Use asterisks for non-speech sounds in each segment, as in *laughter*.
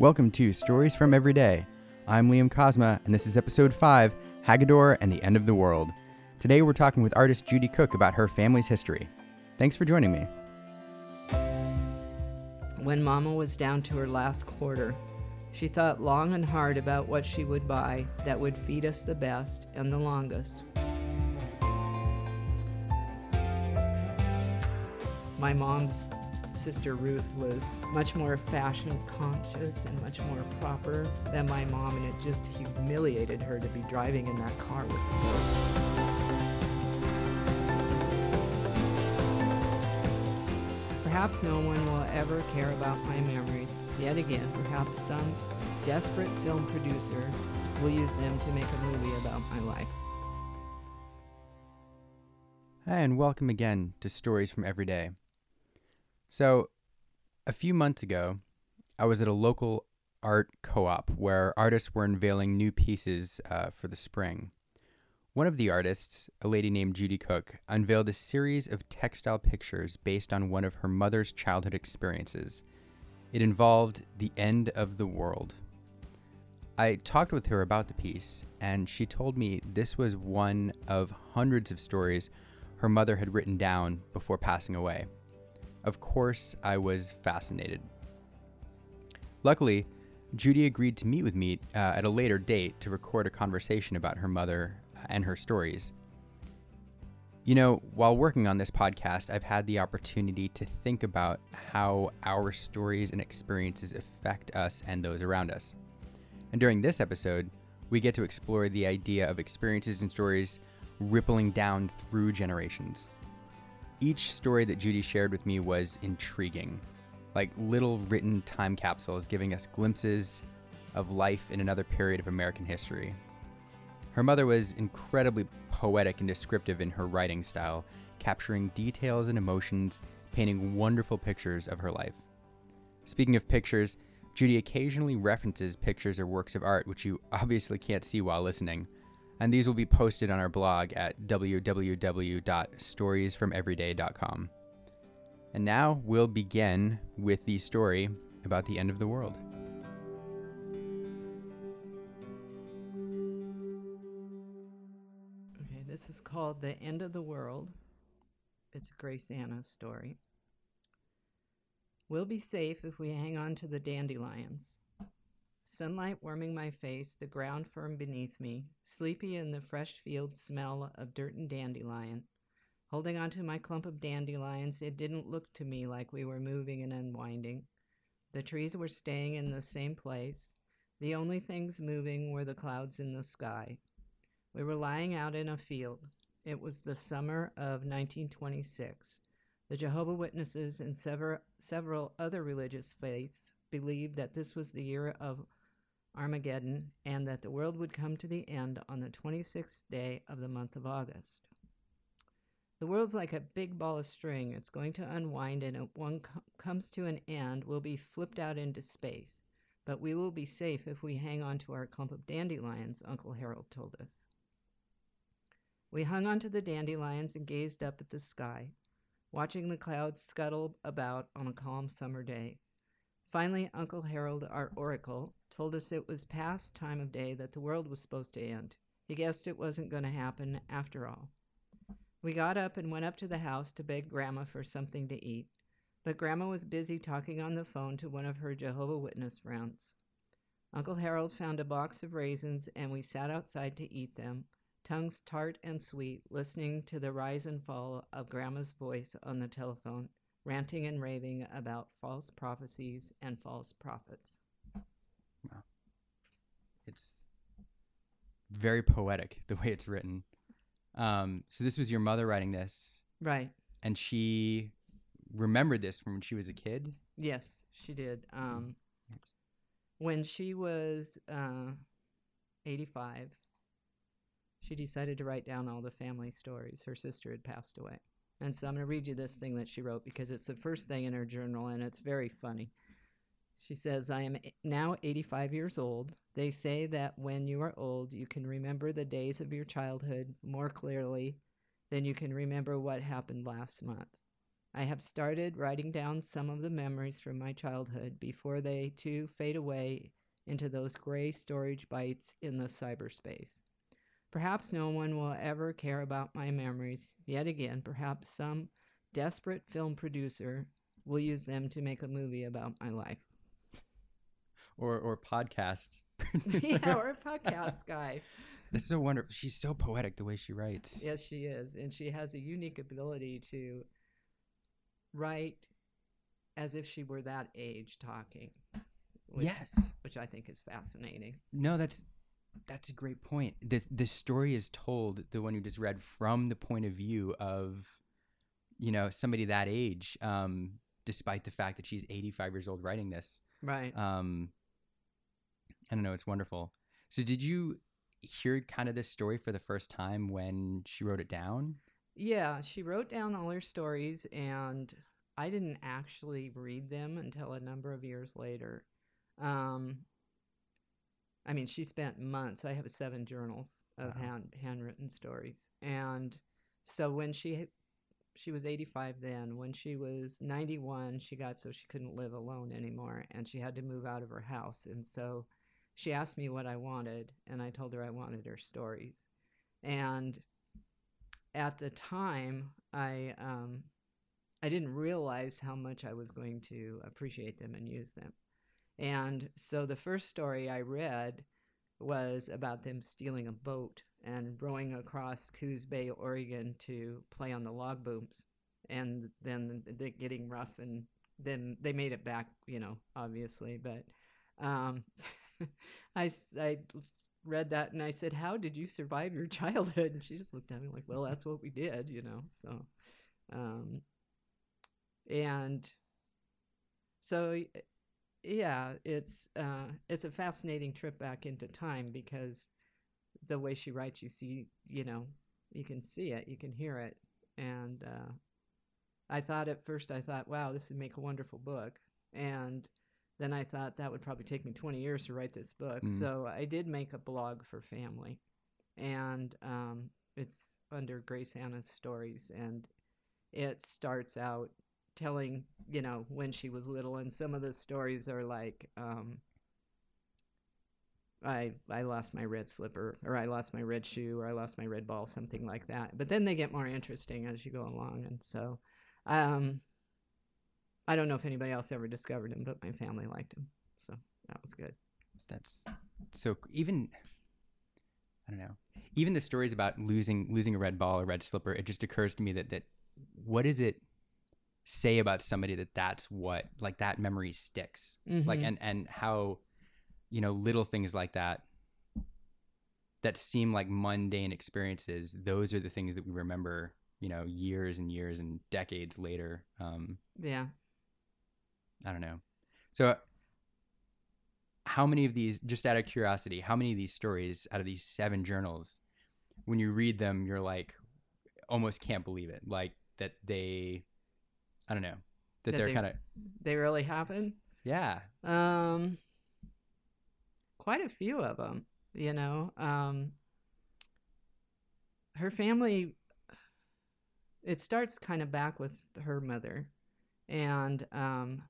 Welcome to Stories from Every Day. I'm Liam Cosma, and this is episode 5 Hagador and the End of the World. Today we're talking with artist Judy Cook about her family's history. Thanks for joining me. When Mama was down to her last quarter, she thought long and hard about what she would buy that would feed us the best and the longest. My mom's sister Ruth was much more fashion conscious and much more proper than my mom, and it just humiliated her to be driving in that car with me. Perhaps no one will ever care about my memories. Yet again, perhaps some desperate film producer will use them to make a movie about my life. Hi, and welcome again to Stories from Every Day. So, a few months ago, I was at a local art co op where artists were unveiling new pieces uh, for the spring. One of the artists, a lady named Judy Cook, unveiled a series of textile pictures based on one of her mother's childhood experiences. It involved the end of the world. I talked with her about the piece, and she told me this was one of hundreds of stories her mother had written down before passing away. Of course, I was fascinated. Luckily, Judy agreed to meet with me uh, at a later date to record a conversation about her mother and her stories. You know, while working on this podcast, I've had the opportunity to think about how our stories and experiences affect us and those around us. And during this episode, we get to explore the idea of experiences and stories rippling down through generations. Each story that Judy shared with me was intriguing, like little written time capsules giving us glimpses of life in another period of American history. Her mother was incredibly poetic and descriptive in her writing style, capturing details and emotions, painting wonderful pictures of her life. Speaking of pictures, Judy occasionally references pictures or works of art which you obviously can't see while listening, and these will be posted on our blog at www.storiesfromeveryday.com. And now we'll begin with the story about the end of the world. Okay, this is called The End of the World. It's Grace Anna story. We'll be safe if we hang on to the dandelions. Sunlight warming my face, the ground firm beneath me, sleepy in the fresh field smell of dirt and dandelion. Holding onto my clump of dandelions, it didn't look to me like we were moving and unwinding. The trees were staying in the same place. The only things moving were the clouds in the sky. We were lying out in a field. It was the summer of 1926. The Jehovah Witnesses and sever- several other religious faiths believed that this was the year of Armageddon and that the world would come to the end on the 26th day of the month of August. The world's like a big ball of string. It's going to unwind, and if one co- comes to an end, we'll be flipped out into space. But we will be safe if we hang on to our clump of dandelions, Uncle Harold told us. We hung onto the dandelions and gazed up at the sky, watching the clouds scuttle about on a calm summer day. Finally, Uncle Harold, our oracle, told us it was past time of day that the world was supposed to end. He guessed it wasn't going to happen after all. We got up and went up to the house to beg Grandma for something to eat, but Grandma was busy talking on the phone to one of her Jehovah Witness friends. Uncle Harold found a box of raisins and we sat outside to eat them, tongues tart and sweet, listening to the rise and fall of Grandma's voice on the telephone, ranting and raving about false prophecies and false prophets. It's very poetic the way it's written. Um, so this was your mother writing this, Right. and she remembered this from when she was a kid. Yes, she did. Um, when she was uh, 85, she decided to write down all the family stories. Her sister had passed away. And so I'm going to read you this thing that she wrote because it's the first thing in her journal and it's very funny. She says, I am now 85 years old. They say that when you are old, you can remember the days of your childhood more clearly than you can remember what happened last month. I have started writing down some of the memories from my childhood before they too fade away into those gray storage bytes in the cyberspace. Perhaps no one will ever care about my memories yet again. Perhaps some desperate film producer will use them to make a movie about my life. *laughs* Or or podcast. *laughs* *laughs* yeah, or a podcast guy. This is so wonderful. She's so poetic the way she writes. Yes, she is. And she has a unique ability to write as if she were that age talking. Which, yes. Which I think is fascinating. No, that's that's a great point. This this story is told, the one you just read, from the point of view of, you know, somebody that age, um, despite the fact that she's 85 years old writing this. Right. Um, I don't know. It's wonderful. So, did you hear kind of this story for the first time when she wrote it down? Yeah, she wrote down all her stories, and I didn't actually read them until a number of years later. Um, I mean, she spent months. I have seven journals of Wow. hand handwritten stories, and so when she she was 85 then when she was 91 she got so she couldn't live alone anymore and she had to move out of her house and so she asked me what i wanted and i told her i wanted her stories and at the time i um i didn't realize how much i was going to appreciate them and use them and so the first story i read was about them stealing a boat and rowing across Coos Bay, Oregon to play on the log booms. And then getting rough, and then they made it back, you know, obviously. But um, *laughs* I, I read that and I said, How did you survive your *laughs* childhood? And she just looked at me like, Well, that's what we did, you know. So, um, and so yeah, it's uh, it's a fascinating trip back into time because the way she writes, you see, you know, you can see it, you can hear it, and uh, I thought at first, I thought, wow, this would make a wonderful book, and then I thought that would probably take me twenty years to write this book, Mm. so I did make a blog for family, and um, it's under Grace Hannah's stories, and it starts out telling you know when she was little and some of the stories are like um i i lost my red slipper or i lost my red shoe or i lost my red ball something like that but then they get more interesting as you go along and so um i don't know if anybody else ever discovered him but my family liked him so that was good That's so even I don't know. Even the stories about losing losing a red ball or red slipper, it just occurs to me that that what does it say about somebody that that's what like that memory sticks. Like Mhm. and and how you know little things like that that seem like mundane experiences, those are the things that we remember, you know, years and years and decades later. Um yeah I don't know. So, how many of these, just out of curiosity, how many of these stories out of these seven journals, when you read them, you're like, almost can't believe it, like that they, I don't know, that, That they're they- kind of, they really happen yeah, Um, quite a few of them, you know. Um, her family, it starts kind of back with her mother, and um,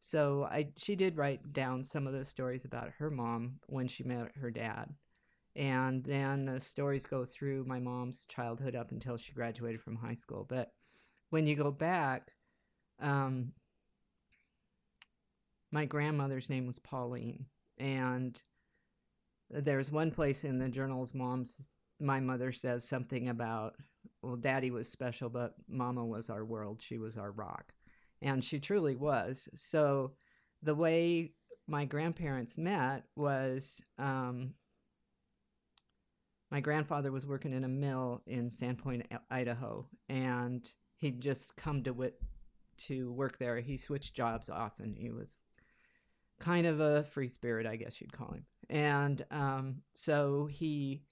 so I she did write down some of the stories about her mom when she met her dad, and then the stories go through my mom's childhood up until she graduated from high school. But when you go back, um, my grandmother's name was Pauline, and there's one place in the journal's mom's my mother says something about well daddy was special but mama was our world she was our rock. And she truly was. So the way my grandparents met was um, my grandfather was working in a mill in sandpoint idaho and he'd just come to wit to work there he switched jobs often he was kind of a free spirit, I guess you'd call him. And um, so he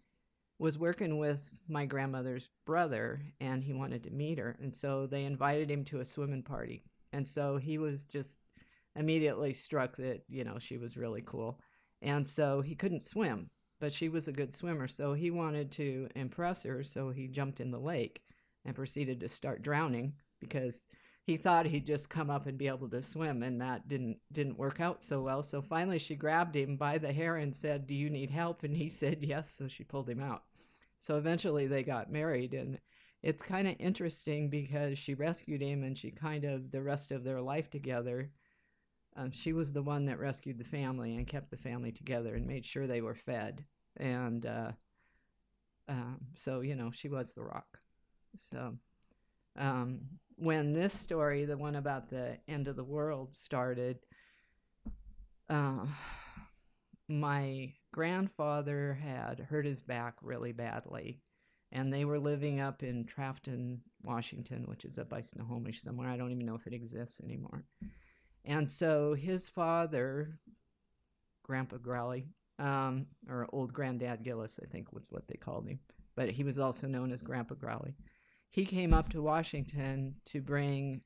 was working with my grandmother's brother and he wanted to meet her. And so they invited him to a swimming party. And so he was just immediately struck that, you know, she was really cool. And so he couldn't swim, but she was a good swimmer. So he wanted to impress her. So he jumped in the lake and proceeded to start drowning because he thought he'd just come up and be able to swim, and that didn't didn't work out so well. So finally, she grabbed him by the hair and said, "Do you need help?" And he *laughs* said yes. So she pulled him out. So eventually, they got married, and it's kind of interesting because she rescued him, and she kind of the rest of their life together. Um, she was the one that rescued the family and kept the family together and made sure they were fed. And uh, um, so, you know, she was the rock. So, um, when this story, the one about the end of the world, started, uh, my grandfather had hurt his back really badly. And they were living up in Trafton, Washington, which is up by Snohomish somewhere. I don't even know if it exists anymore. And so his father, Grandpa Growley, um, or Old Granddad Gillis, I think was what they called him, but he was also known as Grandpa Growley. He came up to Washington to bring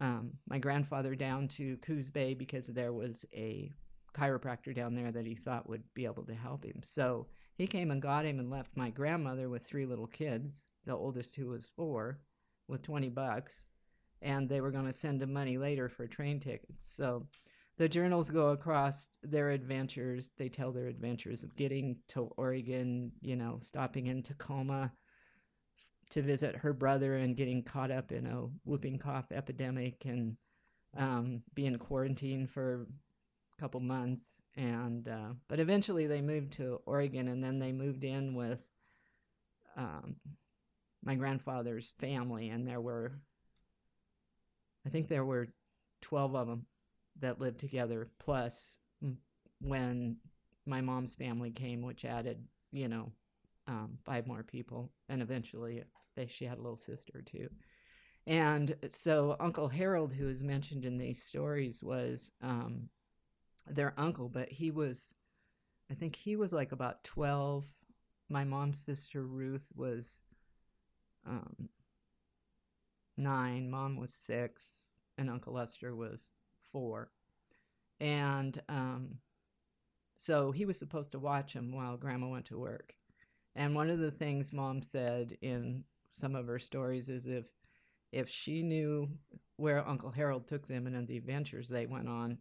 um, my grandfather down to Coos Bay because there was a chiropractor down there that he thought would be able to help him. So he came and got him and left my grandmother with three little kids, the oldest who was four, with 20 bucks and they were going to send him money later for train tickets. So the journals go across their adventures. They tell their adventures of getting to Oregon, you know, stopping in Tacoma to visit her brother and getting caught up in a whooping cough epidemic and um, being quarantined for a couple months. And uh, but eventually they moved to Oregon, and then they moved in with um, my grandfather's family, and there were I think there were 12 of them that lived together, plus when my mom's family came, which added, you know, um, five more people. And eventually they, she had a little sister too. And so Uncle Harold, who is mentioned in these stories, was um, their uncle, but he was, I think he was like about 12. My mom's sister Ruth was um, nine, mom was six, and Uncle Lester was four. And um, so he was supposed to watch him while grandma went to work. And one of the things mom said in some of her stories is if if she knew where Uncle Harold took them and the adventures they went on,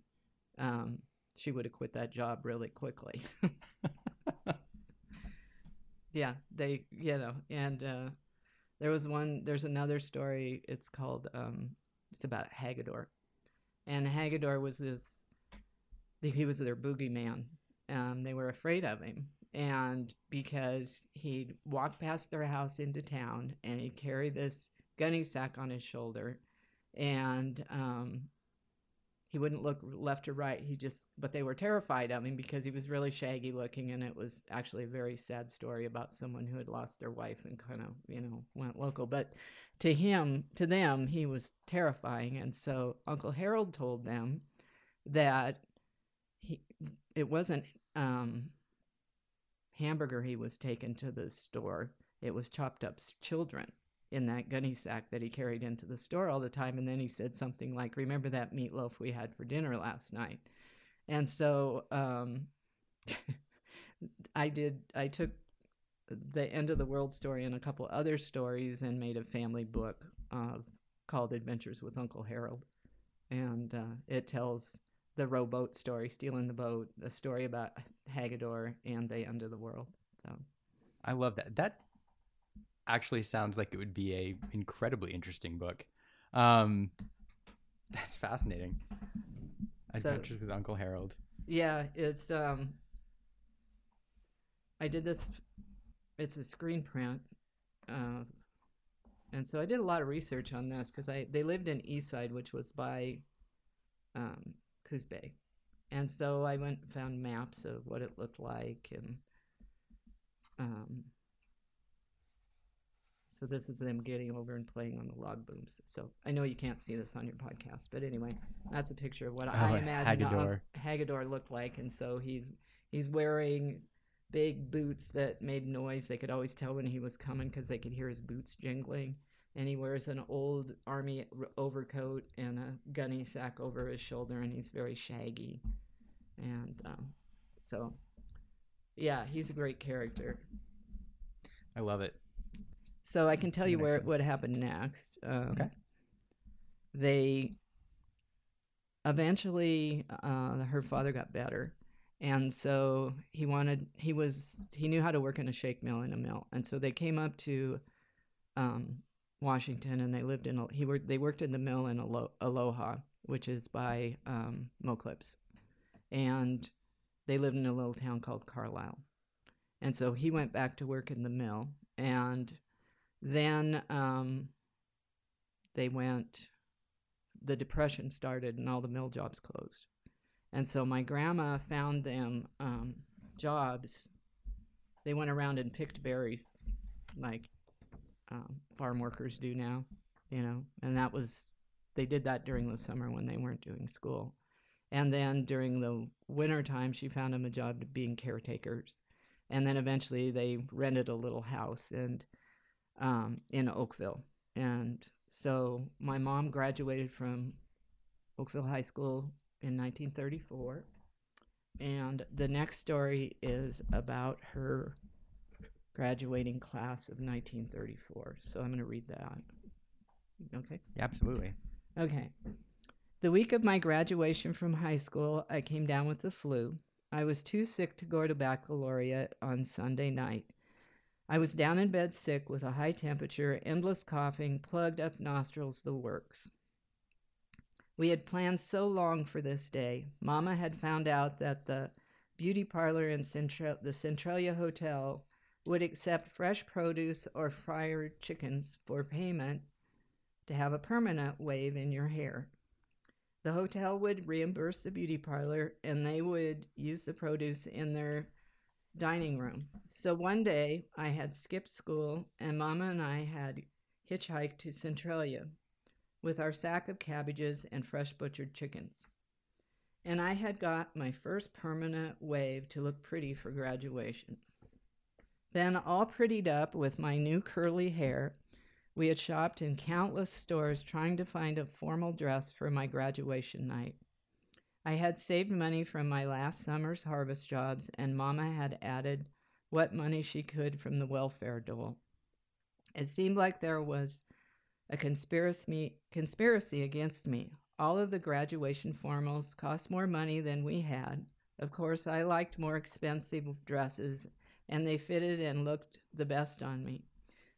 um, she would have quit that job really quickly. *laughs* yeah, they, you know, and uh, there was one. There's another story. It's called. Um, it's about Hagador, and Hagador was this. He was their boogeyman. Um, they were afraid of him, and because he'd walk past their house into town, and he'd carry this gunny sack on his shoulder, and um, he wouldn't look left or right. He just, but they were terrified of him because he was really shaggy looking, and it was actually a very sad story about someone who had lost their wife and kind of, you know, went local. But to him, to them, he was terrifying, and so Uncle Harold told them that he, it wasn't um, hamburger he was taken to the store; it was chopped up children in that gunny sack that he carried into the store all the time. And then he said something like, Remember that meatloaf we had for dinner last night? And so um, *laughs* I did, I took the end of the world story and a couple other stories and made a family book called Adventures with Uncle Harold. And uh, it tells the rowboat story, stealing the boat, a story about Hagador and the end of the world. So I love that. That actually sounds like it would be a incredibly interesting book. Um, that's fascinating. Adventures so, with Uncle Harold. Yeah, it's um. I did this. It's a screen print, uh, and so I did a lot of research on this because I they lived in Eastside, which was by um, Coos Bay, and so I went and found maps of what it looked like and um, so this is them getting over and playing on the log booms. So I know you can't see this on your podcast, but anyway, that's a picture of what oh, I imagine Hagador. Hagador looked like. And so he's he's wearing big boots that made noise. They could always tell when he was coming because they could hear his boots jingling. And he wears an old army overcoat and a gunny sack over his shoulder, and he's very shaggy. And um, so, yeah, he's a great character. I love it. So I can tell you where what happened next. Um, okay. they eventually, uh, her father got better. And so he wanted, he was, he knew how to work in a shake mill in a mill. And so they came up to um, Washington and they lived in, a, he worked, they worked in the mill in Alo- Aloha, which is by um, Moclips. And they lived in a little town called Carlisle. And so he went back to work in the mill. And then um, they went, the Depression started and all the mill jobs closed. And so my grandma found them um, jobs. They went around and picked berries like um, farm workers do now, you know, and that was, they did that during the summer when they weren't doing school. And then during the winter time, she found them a job being caretakers. And then eventually they rented a little house and um, in Oakville. And so my mom graduated from Oakville High School in 1934. And the next story is about her graduating class of 1934. So I'm going to read that. Okay. Absolutely. Okay. The week of my graduation from high school, I came down with the flu. I was too sick to go to baccalaureate on Sunday night. I was down in bed sick with a high temperature, endless coughing, plugged up nostrils, the works. We had planned so long for this day. Mama had found out that the beauty parlor in Central- the Centralia Hotel would accept fresh produce or fried chickens for payment to have a permanent wave in your hair. The hotel would reimburse the beauty parlor and they would use the produce in their dining room. So one day I had skipped school and Mama and I had hitchhiked to Centralia with our sack of cabbages and fresh butchered chickens. And I had got my first permanent wave to look pretty for graduation. Then, all prettied up with my new curly hair, we had shopped in countless stores trying to find a formal dress for my graduation night. I had saved money from my last summer's harvest jobs, and Mama had added what money she could from the welfare dole. It seemed like there was a conspiracy, conspiracy against me. All of the graduation formals cost more money than we had. Of course, I liked more expensive dresses, and they fitted and looked the best on me.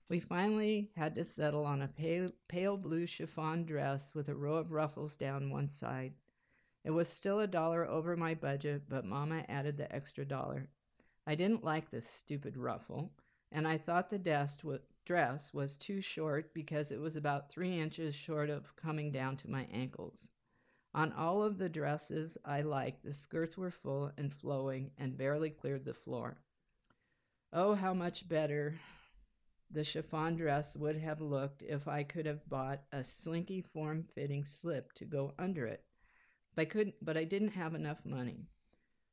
We finally had to settle on a pale, pale blue chiffon dress with a row of ruffles down one side. It was still a dollar over my budget, but Mama added the extra dollar. I didn't like this stupid ruffle, and I thought the dress was too short because it was about three inches short of coming down to my ankles. On all of the dresses I liked, the skirts were full and flowing and barely cleared the floor. Oh, how much better the chiffon dress would have looked if I could have bought a slinky form fitting slip to go under it. But I couldn't but I didn't have enough money.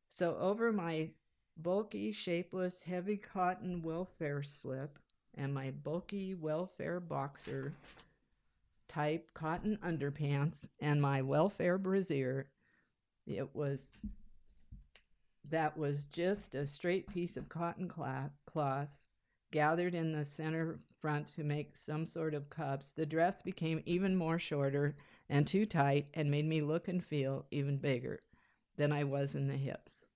So over my bulky, shapeless, heavy cotton welfare slip and my bulky welfare boxer type cotton underpants and my welfare brassiere, it was that was just a straight piece of cotton cloth gathered in the center front to make some sort of cups. The dress became even more shorter and too tight and made me look and feel even bigger than I was in the hips.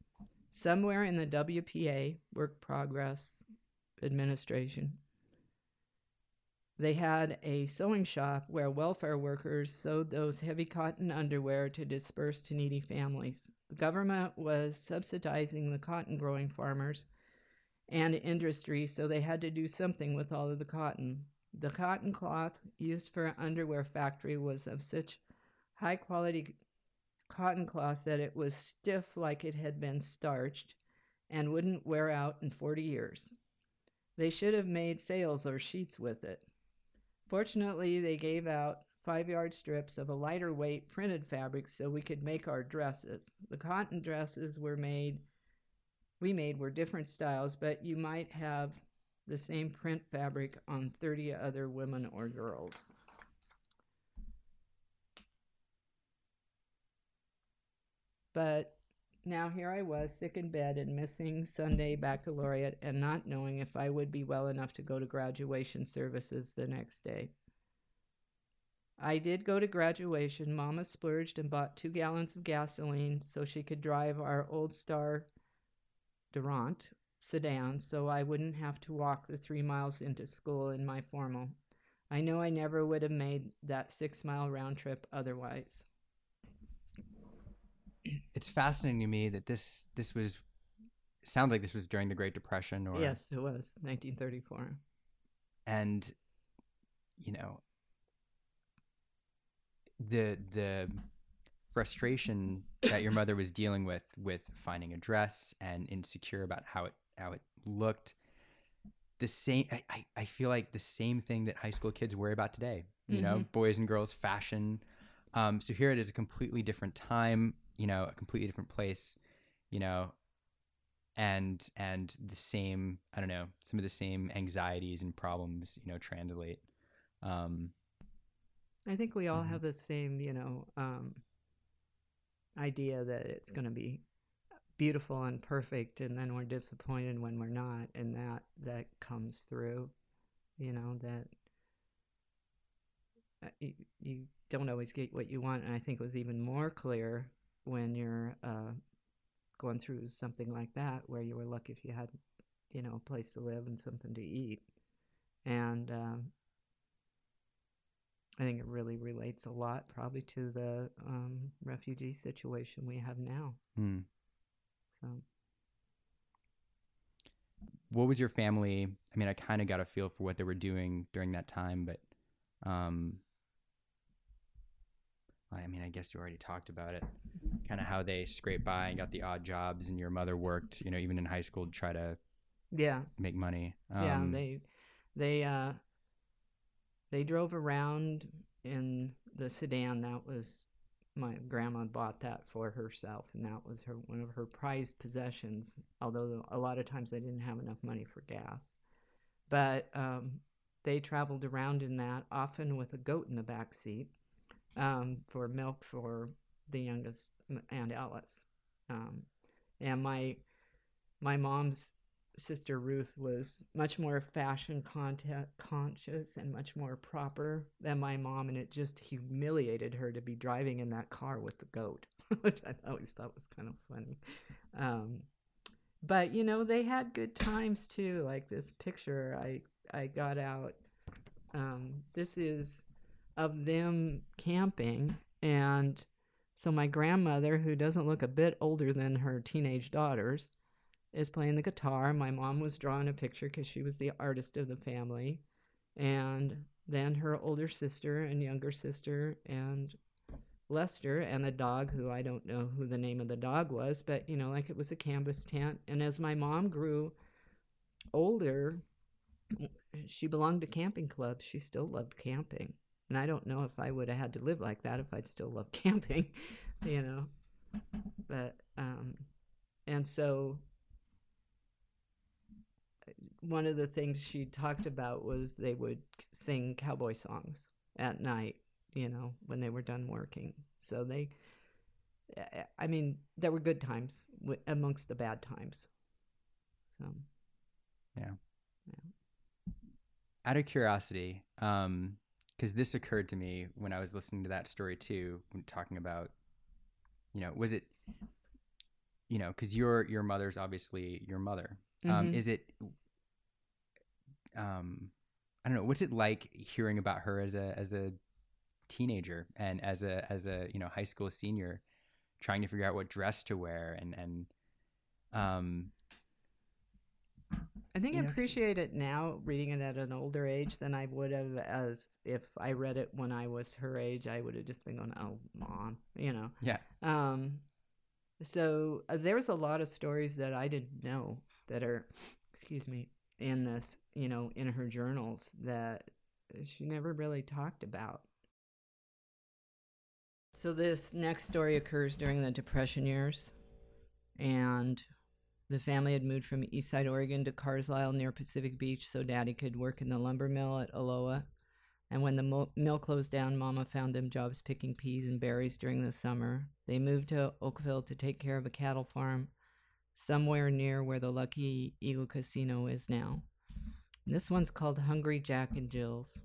Somewhere in the WPA, Work Progress Administration, they had a sewing shop where welfare workers sewed those heavy cotton underwear to disperse to needy families. The government was subsidizing the cotton growing farmers and industry, so they had to do something with all of the cotton. The cotton cloth used for an underwear factory was of such high quality cotton cloth that it was stiff like it had been starched and wouldn't wear out in 40 years. They should have made sails or sheets with it. Fortunately, they gave out five yard strips of a lighter weight printed fabric so we could make our dresses. The cotton dresses were made, we made were different styles, but you might have the same print fabric on 30 other women or girls. But now here I was, sick in bed and missing Sunday baccalaureate and not knowing if I would be well enough to go to graduation services the next day. I did go to graduation. Mama splurged and bought two gallons of gasoline so she could drive our old star Durant sedan so I wouldn't have to walk the three miles into school in my formal. I know I never would have made that six mile round trip otherwise. It's fascinating to me that this this was sounds like this was during the Great Depression or Yes, it was 1934. and you know the the frustration that your mother was dealing with with finding a dress and insecure about how it how it looked the same I, I, feel like the same thing that high school kids worry about today you know Mhm. boys and girls fashion um, so here it is a completely different time you know a completely different place you know and and the same i don't know some of the same anxieties and problems you know translate um I think we all Mhm. have the same, you know, um, idea that it's going to be beautiful and perfect, and then we're disappointed when we're not, and that that comes through, you know, that uh, you, you don't always get what you want, and I think it was even more clear when you're uh, going through something like that, where you were lucky if you had, you know, a place to live and something to eat, and um, I think it really relates a lot, probably, to the um, refugee situation we have now. hmm. So, what was your family i mean i kind of got a feel for what they were doing during that time but um i mean i guess you already talked about it kind of how they scraped by and got the odd jobs and your mother worked you know even in high school to try to yeah, make money um, yeah, they they uh, they drove around in the sedan. That was my grandma bought that for herself, and that was her one of her prized possessions. Although a lot of times they didn't have enough money for gas, but um, they traveled around in that often with a goat in the back seat um, for milk for the youngest and Alice. Um, and my my mom's sister Ruth was much more fashion conscious and much more proper than my mom, and it just humiliated her to be driving in that car with the goat, *laughs* which I always thought was kind of funny. Um, but you know, they had good times too. Like this picture I I got out. Um, this is of them camping, and so my grandmother, who doesn't look a bit older than her teenage daughters, is playing the guitar. My mom was drawing a picture because she was the artist of the family. And then her older sister and younger sister and Lester and a dog who I don't know who the name of the dog was, but you know, like it was a canvas tent. And as my mom grew older, she belonged to camping clubs. She still loved camping. And I don't know if I would have had to live like that if I'd still loved *laughs* camping, you know. But um and so one of the things she talked about was they would sing cowboy songs at night, you know, when they were done working. So they, I mean, there were good times amongst the bad times. So, yeah. out of curiosity um because this occurred to me when i was listening to that story too when talking about you know was it you know because your your mother's obviously your mother um Mhm. is it um i don't know what's it like hearing about her as a as a teenager and as a as a you know high school senior trying to figure out what dress to wear and and um I think I know, appreciate it now, reading it at an older age than I would have as if I read it when I was her age. I would have just been going, "Oh, mom," you know. yeah Um, so uh, there's a lot of stories that I didn't know that are, excuse me, in this, you know, in her journals that she never really talked about. So this next story occurs during the Depression years, and the family had moved from Eastside, Oregon to Carlisle near Pacific Beach so Daddy could work in the lumber mill at Aloha. And when the mill closed down, Mama found them jobs picking peas and berries during the summer. They moved to Oakville to take care of a cattle farm somewhere near where the Lucky Eagle Casino is now. This one's called Hungry Jack and Jill's.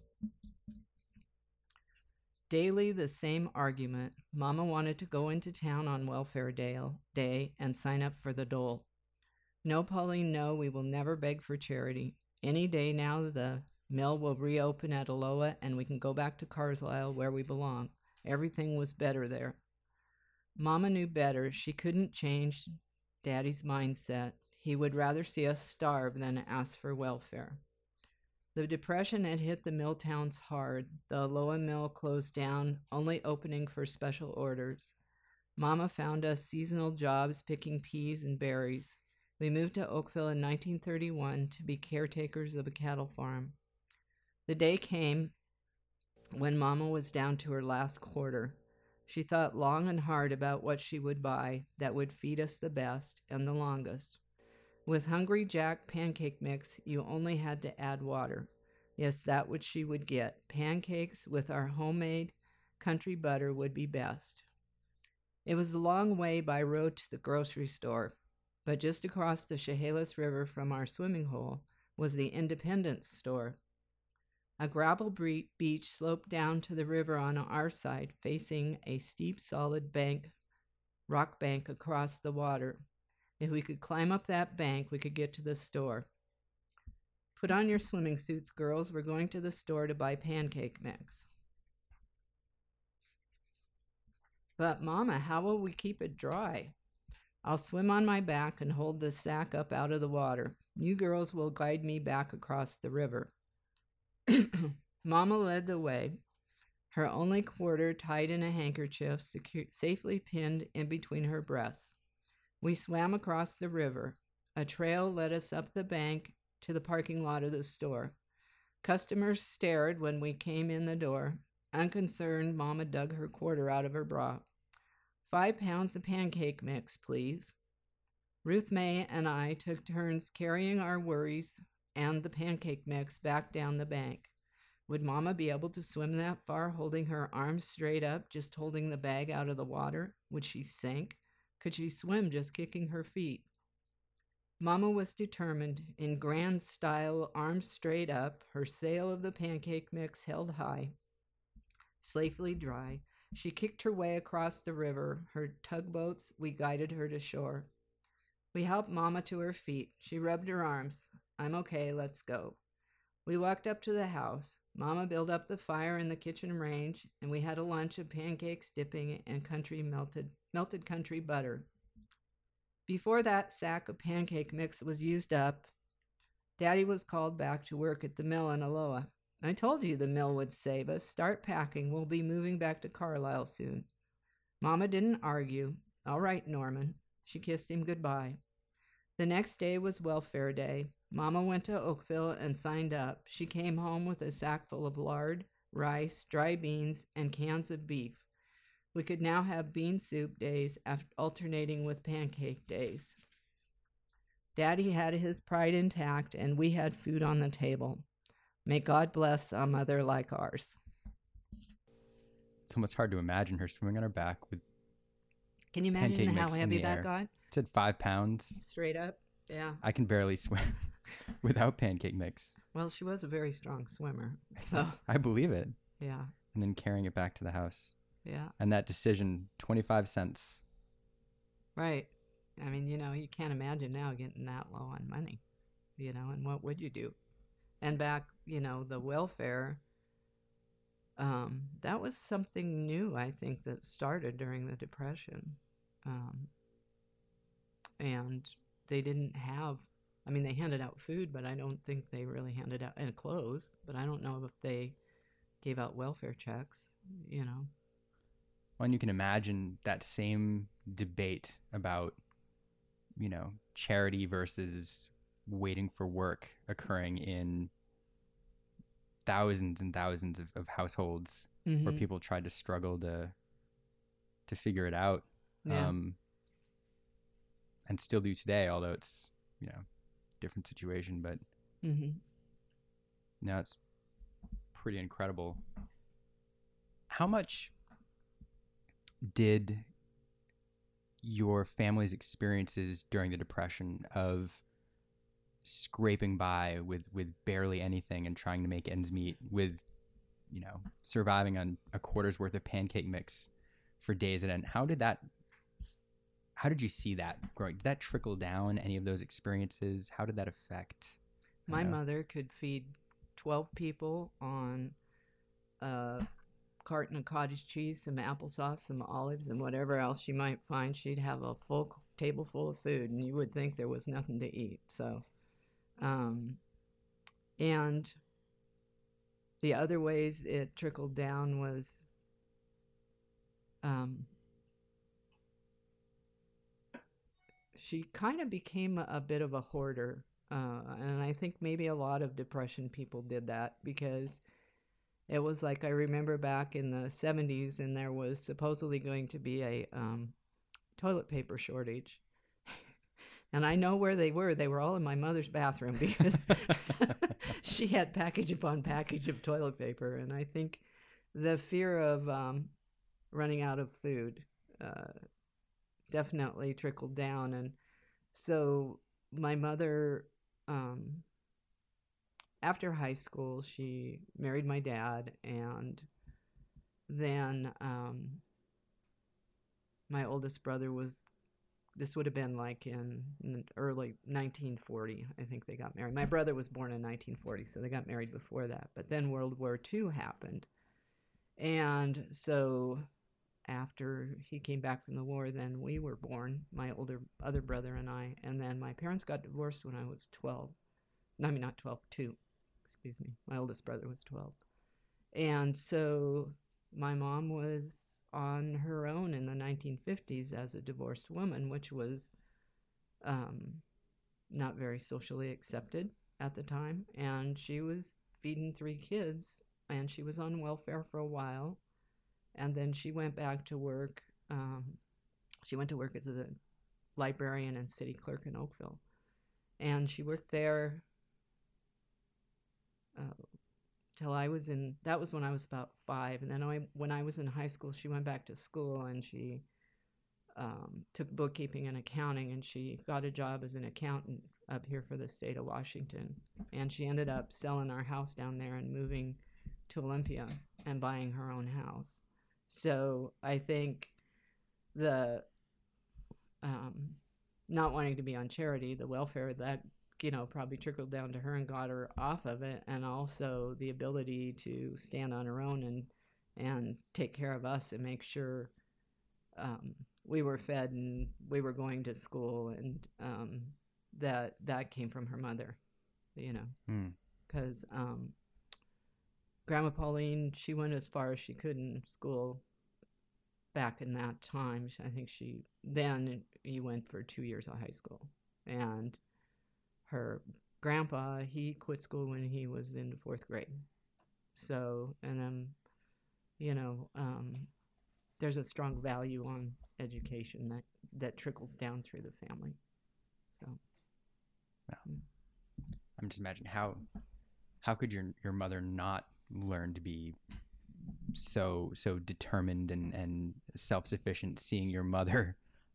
Daily the same argument. Mama wanted to go into town on welfare day, day and sign up for the dole. No, Pauline, no, we will never beg for charity. Any day now the mill will reopen at Aloha and we can go back to Carlisle where we belong. Everything was better there. Mama knew better. She couldn't change Daddy's mindset. He would rather see us starve than ask for welfare. The depression had hit the mill towns hard. The Aloha mill closed down, only opening for special orders. Mama found us seasonal jobs picking peas and berries. We moved to Oakville in 1931 to be caretakers of a cattle farm. The day came when Mama was down to her last quarter. She thought long and hard about what she would buy that would feed us the best and the longest. With Hungry Jack pancake mix, you only had to add water. Yes, that which she would get. Pancakes with our homemade country butter would be best. It was a long way by road to the grocery store, but just across the Chehalis River from our swimming hole was the Independence store. A gravel beach sloped down to the river on our side, facing a steep, solid bank, rock bank across the water. If we could climb up that bank, we could get to the store. Put on your swimming suits, girls. We're going to the store to buy pancake mix. But, Mama, how will we keep it dry? I'll swim on my back and hold the sack up out of the water. You girls will guide me back across the river. *coughs* Mama led the way, her only quarter tied in a handkerchief safely pinned in between her breasts. We swam across the river. A trail led us up the bank to the parking lot of the store. Customers stared when we came in the door. Unconcerned, Mama dug her quarter out of her bra. Five pounds of pancake mix, please. Ruth May and I took turns carrying our worries and the pancake mix back down the bank. Would Mama be able to swim that far, holding her arms straight up, just holding the bag out of the water? Would she sink? Could she swim just kicking her feet? Mama was determined, in grand style, arms straight up, her sail of the pancake mix held high, safely dry. She kicked her way across the river. Her tugboats, we guided her to shore. We helped Mama to her feet. She rubbed her arms. I'm okay, let's go. We walked up to the house. Mama built up the fire in the kitchen range, and we had a lunch of pancakes, dipping, and country melted melted country butter. Before that sack of pancake mix was used up, Daddy was called back to work at the mill in Aloha. I told you the mill would save us. Start packing. We'll be moving back to Carlisle soon. Mama didn't argue. All right, Norman. She kissed him goodbye. The next day was welfare day. Mama went to Oakville and signed up. She came home with a sack full of lard, rice, dry beans, and cans of beef. We could now have bean soup days alternating with pancake days. Daddy had his pride intact, and we had food on the table. May God bless a mother like ours. It's almost hard to imagine her swimming on her back with. Can you imagine how heavy that air. got? Said five pounds. Straight up? Yeah. I can barely swim *laughs* without pancake mix. Well, she was a very strong swimmer. So, *laughs* I believe it. yeah. And then carrying it back to the house. Yeah. And that decision, 25 cents. Right. I mean, you know, you can't imagine now getting that low on money, you know, and what would you do? And back, you know, the welfare, um, that was something new, I think, that started during the Depression. Um, and they didn't have, I mean, they handed out food, but I don't think they really handed out, and clothes, but I don't know if they gave out welfare checks, you know. Well, and you can imagine that same debate about, you know, charity versus waiting for work occurring in thousands and thousands of, of households where Mhm. people tried to struggle to to figure it out. Yeah. Um, and still do today, although it's, you know, different situation, but mm-hmm. now it's pretty incredible. How much did your family's experiences during the depression of scraping by with with barely anything and trying to make ends meet with you know, surviving on a quarter's worth of pancake mix for days at end. How did that? How did you see that growing? Did that trickle down any of those experiences? How did that affect? My know? mother could feed 12 people on a carton of cottage cheese, some applesauce, some olives, and whatever else she might find. She'd have a full table full of food, and you would think there was nothing to eat. So, um, and the other ways it trickled down was um, she kind of became a, a bit of a hoarder. Uh, and I think maybe a lot of depression people did that because it was like I remember back in the 70s and there was supposedly going to be a um, toilet paper shortage. And I know where they were. They were all in my mother's bathroom because *laughs* she had package upon package of toilet paper. And I think the fear of um, running out of food uh, definitely trickled down. And so my mother, um, after high school, she married my dad, and then um, my oldest brother was. This would have been like in n- early 1940. I think they got married. My brother was born in 1940, so they got married before that. But then World War II happened. And so after he came back from the war, then we were born, my older other brother and I. And then my parents got divorced when I was 12. I mean, not 12, 2. Excuse me. My oldest brother was 12. And so my mom was on her own in the 1950s as a divorced woman, which was um, not very socially accepted at the time. And she was feeding three kids, and she was on welfare for a while and then she went back to work. Um, she went to work as a librarian and city clerk in Oakville, and she worked there uh, till I was in. That was when I was about five, and then I, when I was in high school, she went back to school and she um, took bookkeeping and accounting, and she got a job as an accountant up here for the state of Washington, and she ended up selling our house down there and moving to Olympia and buying her own house. So I think the um, not wanting to be on charity, the welfare that you know probably trickled down to her and got her off of it, and also the ability to stand on her own and and take care of us and make sure um, we were fed and we were going to school, and um, that that came from her mother, you know, Hmm. because um, Grandma Pauline, she went as far as she could in school back in that time. I think she then he went for two years of high school, and her grandpa he quit school when he was in the fourth grade. So and then, you know, um, there's a strong value on education that that trickles down through the family. So I'm just imagining how how could your your mother not learn to be so so determined and and self sufficient, seeing your mother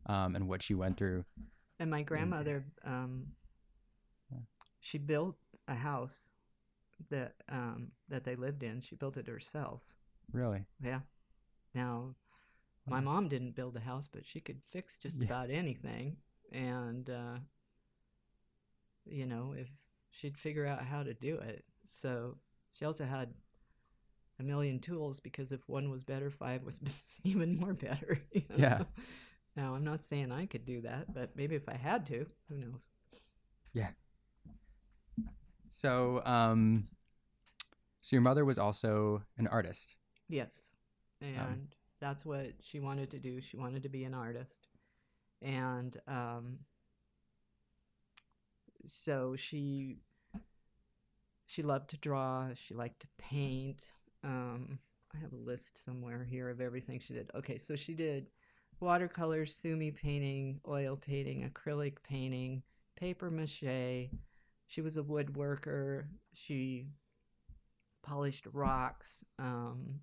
um, and what she went through. And my grandmother, um, Yeah. She built a house that um, that they lived in. She built it herself. Really, Yeah. Now, my mom didn't build a house, but she could fix just Yeah. about anything. And, uh, you know, if she'd figure out how to do it. So she also had a million tools because if one was better, five was *laughs* even more better. *laughs* you Yeah. Now, I'm not saying I could do that, but maybe if I had to, who knows? So um, so your mother was also an artist. Yes. And that's what she wanted to do. She wanted to be an artist. And um, so she she loved to draw, she liked to paint. Um, I have a list somewhere here of everything she did. Okay, so she did watercolors, sumi painting, oil painting, acrylic painting, paper mache. She was a woodworker. She polished rocks. Um,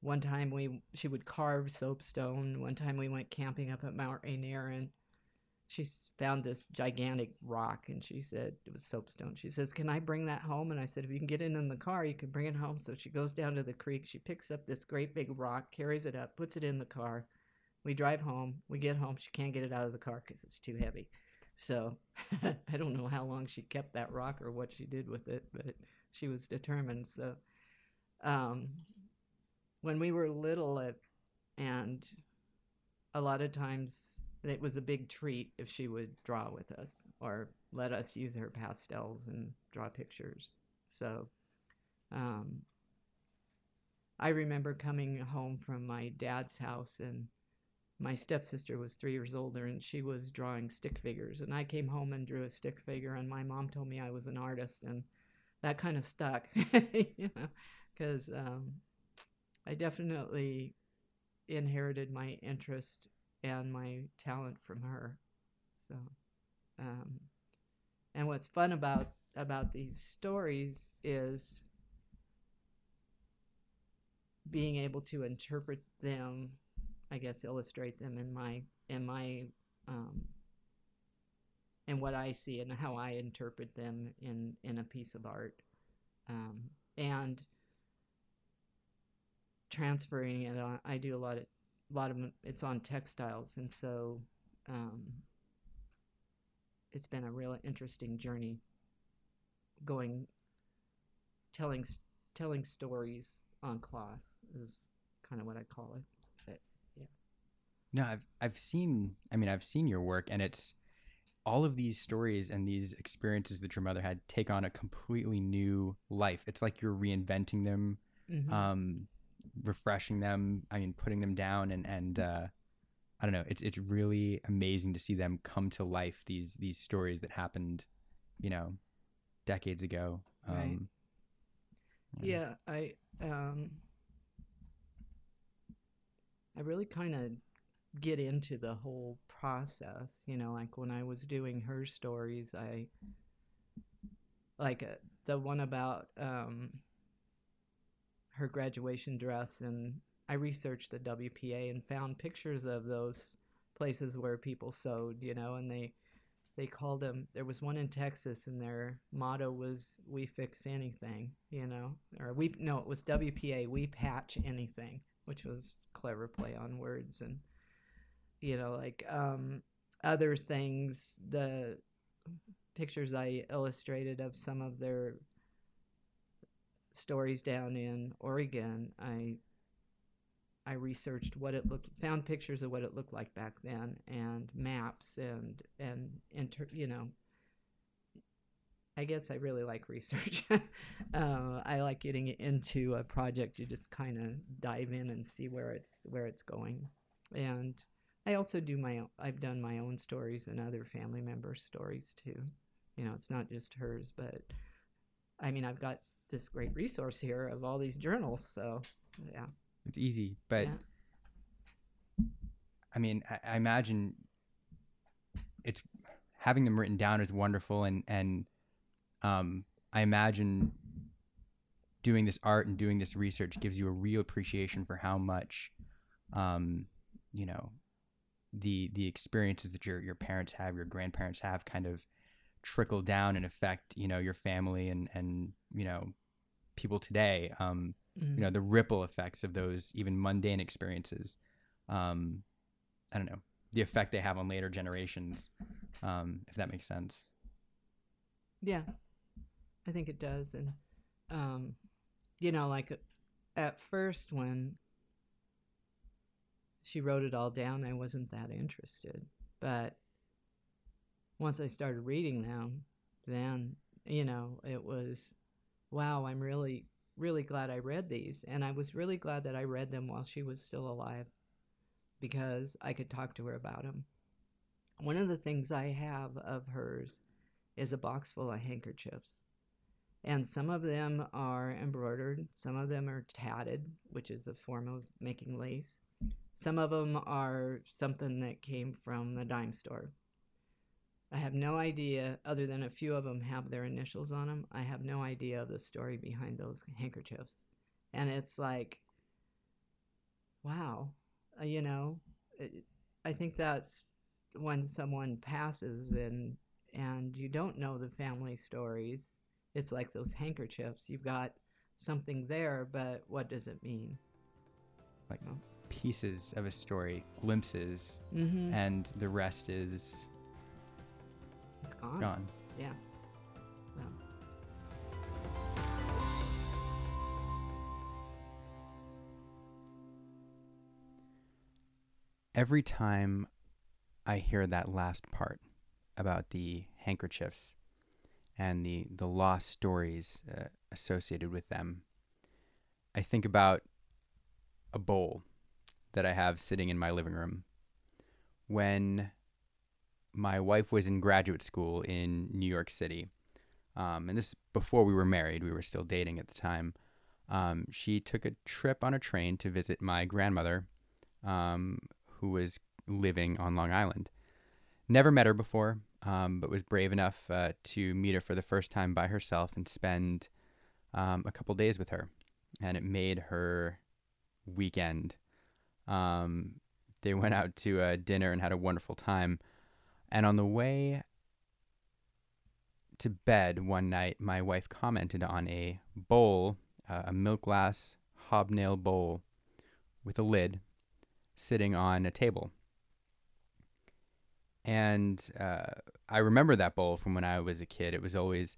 one time we she would carve soapstone. One time we went camping up at Mount Rainier and she found this gigantic rock and she said it was soapstone. She says, "Can I bring that home?" And I said, "If you can get it in the car, you can bring it home." So she goes down to the creek. She picks up this great big rock, carries it up, puts it in the car. We drive home. We get home. She can't get it out of the car because it's too heavy. So *laughs* I don't know how long she kept that rock or what she did with it, but she was determined. So um, when we were little, it, and a lot of times it was a big treat if she would draw with us or let us use her pastels and draw pictures. So um, I remember coming home from my dad's house and my stepsister was three years older and she was drawing stick figures and i came home and drew a stick figure and my mom told me i was an artist and that kind of stuck *laughs* you know because um, i definitely inherited my interest and my talent from her so um, and what's fun about about these stories is being able to interpret them I guess illustrate them in my in my um, in what I see and how I interpret them in in a piece of art, um, and transferring it. On, I do a lot of lot of it's on textiles, and so um, it's been a really interesting journey. Going, telling telling stories on cloth is kind of what I call it. No, I've I've seen. I mean, I've seen your work, and it's all of these stories and these experiences that your mother had take on a completely new life. It's like you're reinventing them, Mhm. um, refreshing them. I mean, putting them down, and and uh, I don't know. It's it's really amazing to see them come to life. These these stories that happened, you know, decades ago. Right. Um, yeah i um i really kind of get into the whole process you know like when i was doing her stories i like uh, the one about um her graduation dress and i researched the wpa and found pictures of those places where people sewed you know and they they called them there was one in texas and their motto was we fix anything you know or we no it was wpa we patch anything which was clever play on words and you know like um other things the pictures i illustrated of some of their stories down in oregon i I researched what it looked, found pictures of what it looked like back then, and maps, and and inter, you know. I guess I really like research. *laughs* uh, I like getting into a project. You just kind of dive in and see where it's where it's going, and I also do my. own I've done my own stories and other family member stories too. You know, it's not just hers, but I mean, I've got this great resource here of all these journals. So, yeah. it's easy, but Yeah. I mean, I, I imagine it's having them written down is wonderful, and and um, I imagine doing this art and doing this research gives you a real appreciation for how much, um, you know, the the experiences that your your parents have, your grandparents have, kind of trickle down and affect you know your family and and you know people today. Um, Mhm. you know the ripple effects of those even mundane experiences um i don't know the effect they have on later generations um if that makes sense Yeah, I think it does. And, um, you know, like at first when she wrote it all down, I wasn't that interested. But once I started reading them, then, you know, it was, wow, I'm really, really glad I read these. And I was really glad that I read them while she was still alive because I could talk to her about them. One of the things I have of hers is a box full of handkerchiefs. And some of them are embroidered, some of them are tatted, which is a form of making lace. Some of them are something that came from the dime store. I have no idea, other than a few of them have their initials on them. I have no idea of the story behind those handkerchiefs. And it's like, wow, uh, you know, it, I think that's when someone passes and and you don't know the family stories, it's like those handkerchiefs. You've got something there, but what does it mean? Like pieces of a story, glimpses, Mm-hmm. and the rest is It's gone. gone. Yeah. So Every time I hear that last part about the handkerchiefs and the, the lost stories uh, associated with them, I think about a bowl that I have sitting in my living room. When my wife was in graduate school in New York City, um, and this before we were married, we were still dating at the time. Um, she took a trip on a train to visit my grandmother, um, who was living on Long Island. Never met her before, um, but was brave enough uh, to meet her for the first time by herself and spend um, a couple days with her. And it made her weekend. Um, they went out to uh, dinner and had a wonderful time. And on the way to bed one night, my wife commented on a bowl, uh, a milk glass hobnail bowl with a lid sitting on a table. And uh, I remember that bowl from when I was a kid. It was always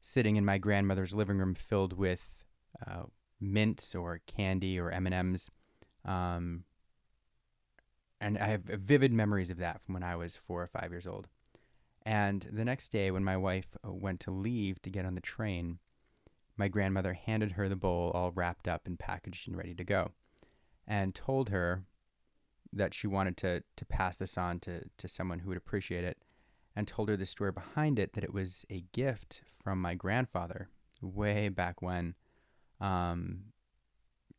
sitting in my grandmother's living room, filled with uh, mints or candy or M and M's. Um, and I have vivid memories of that from when I was four or five years old. And the next day, when my wife uh, went to leave to get on the train, my grandmother handed her the bowl all wrapped up and packaged and ready to go, and told her that she wanted to, to pass this on to, to someone who would appreciate it, and told her the story behind it that it was a gift from my grandfather way back when. Um,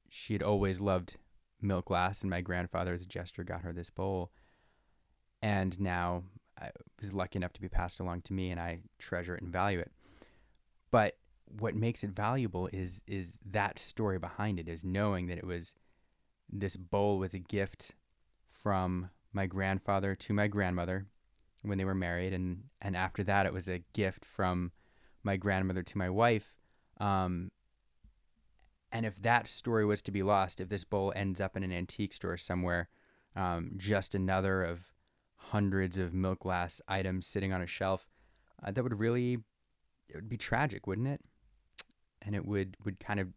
she had always loved milk glass, and my grandfather, as a gesture, got her this bowl. And now I was lucky enough to be passed along to me, and I treasure it and value it. But what makes it valuable is is that story behind it, is knowing that it was this bowl was a gift from my grandfather to my grandmother when they were married, and and after that, it was a gift from my grandmother to my wife. Um, and if that story was to be lost, if this bowl ends up in an antique store somewhere, um, just another of hundreds of milk glass items sitting on a shelf, uh, that would really, it would be tragic, wouldn't it? And it would would kind of,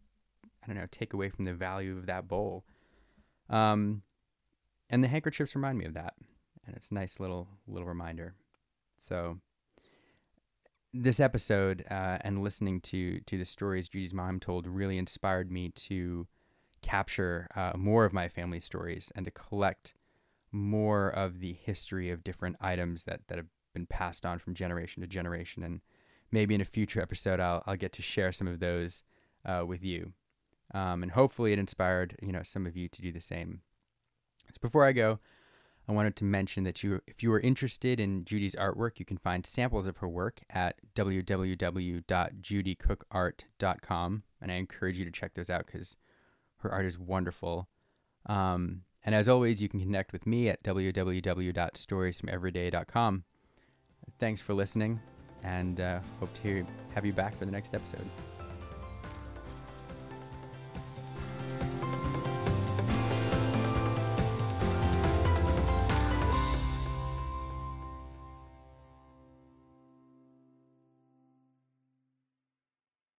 I don't know, take away from the value of that bowl. Um, and the handkerchiefs remind me of that, and it's a nice little little reminder. So this episode uh, and listening to to the stories Judy's mom told really inspired me to capture uh, more of my family stories and to collect more of the history of different items that that have been passed on from generation to generation. And maybe in a future episode, I'll I'll get to share some of those uh, with you, um, and hopefully it inspired you know some of you to do the same. So before I go, I wanted to mention that you, if you are interested in Judy's artwork, you can find samples of her work at www.judycookart.com, and I encourage you to check those out because her art is wonderful. Um, and as always, you can connect with me at www.storiesfromeveryday.com. Thanks for listening, and uh, hope to hear, have you back for the next episode.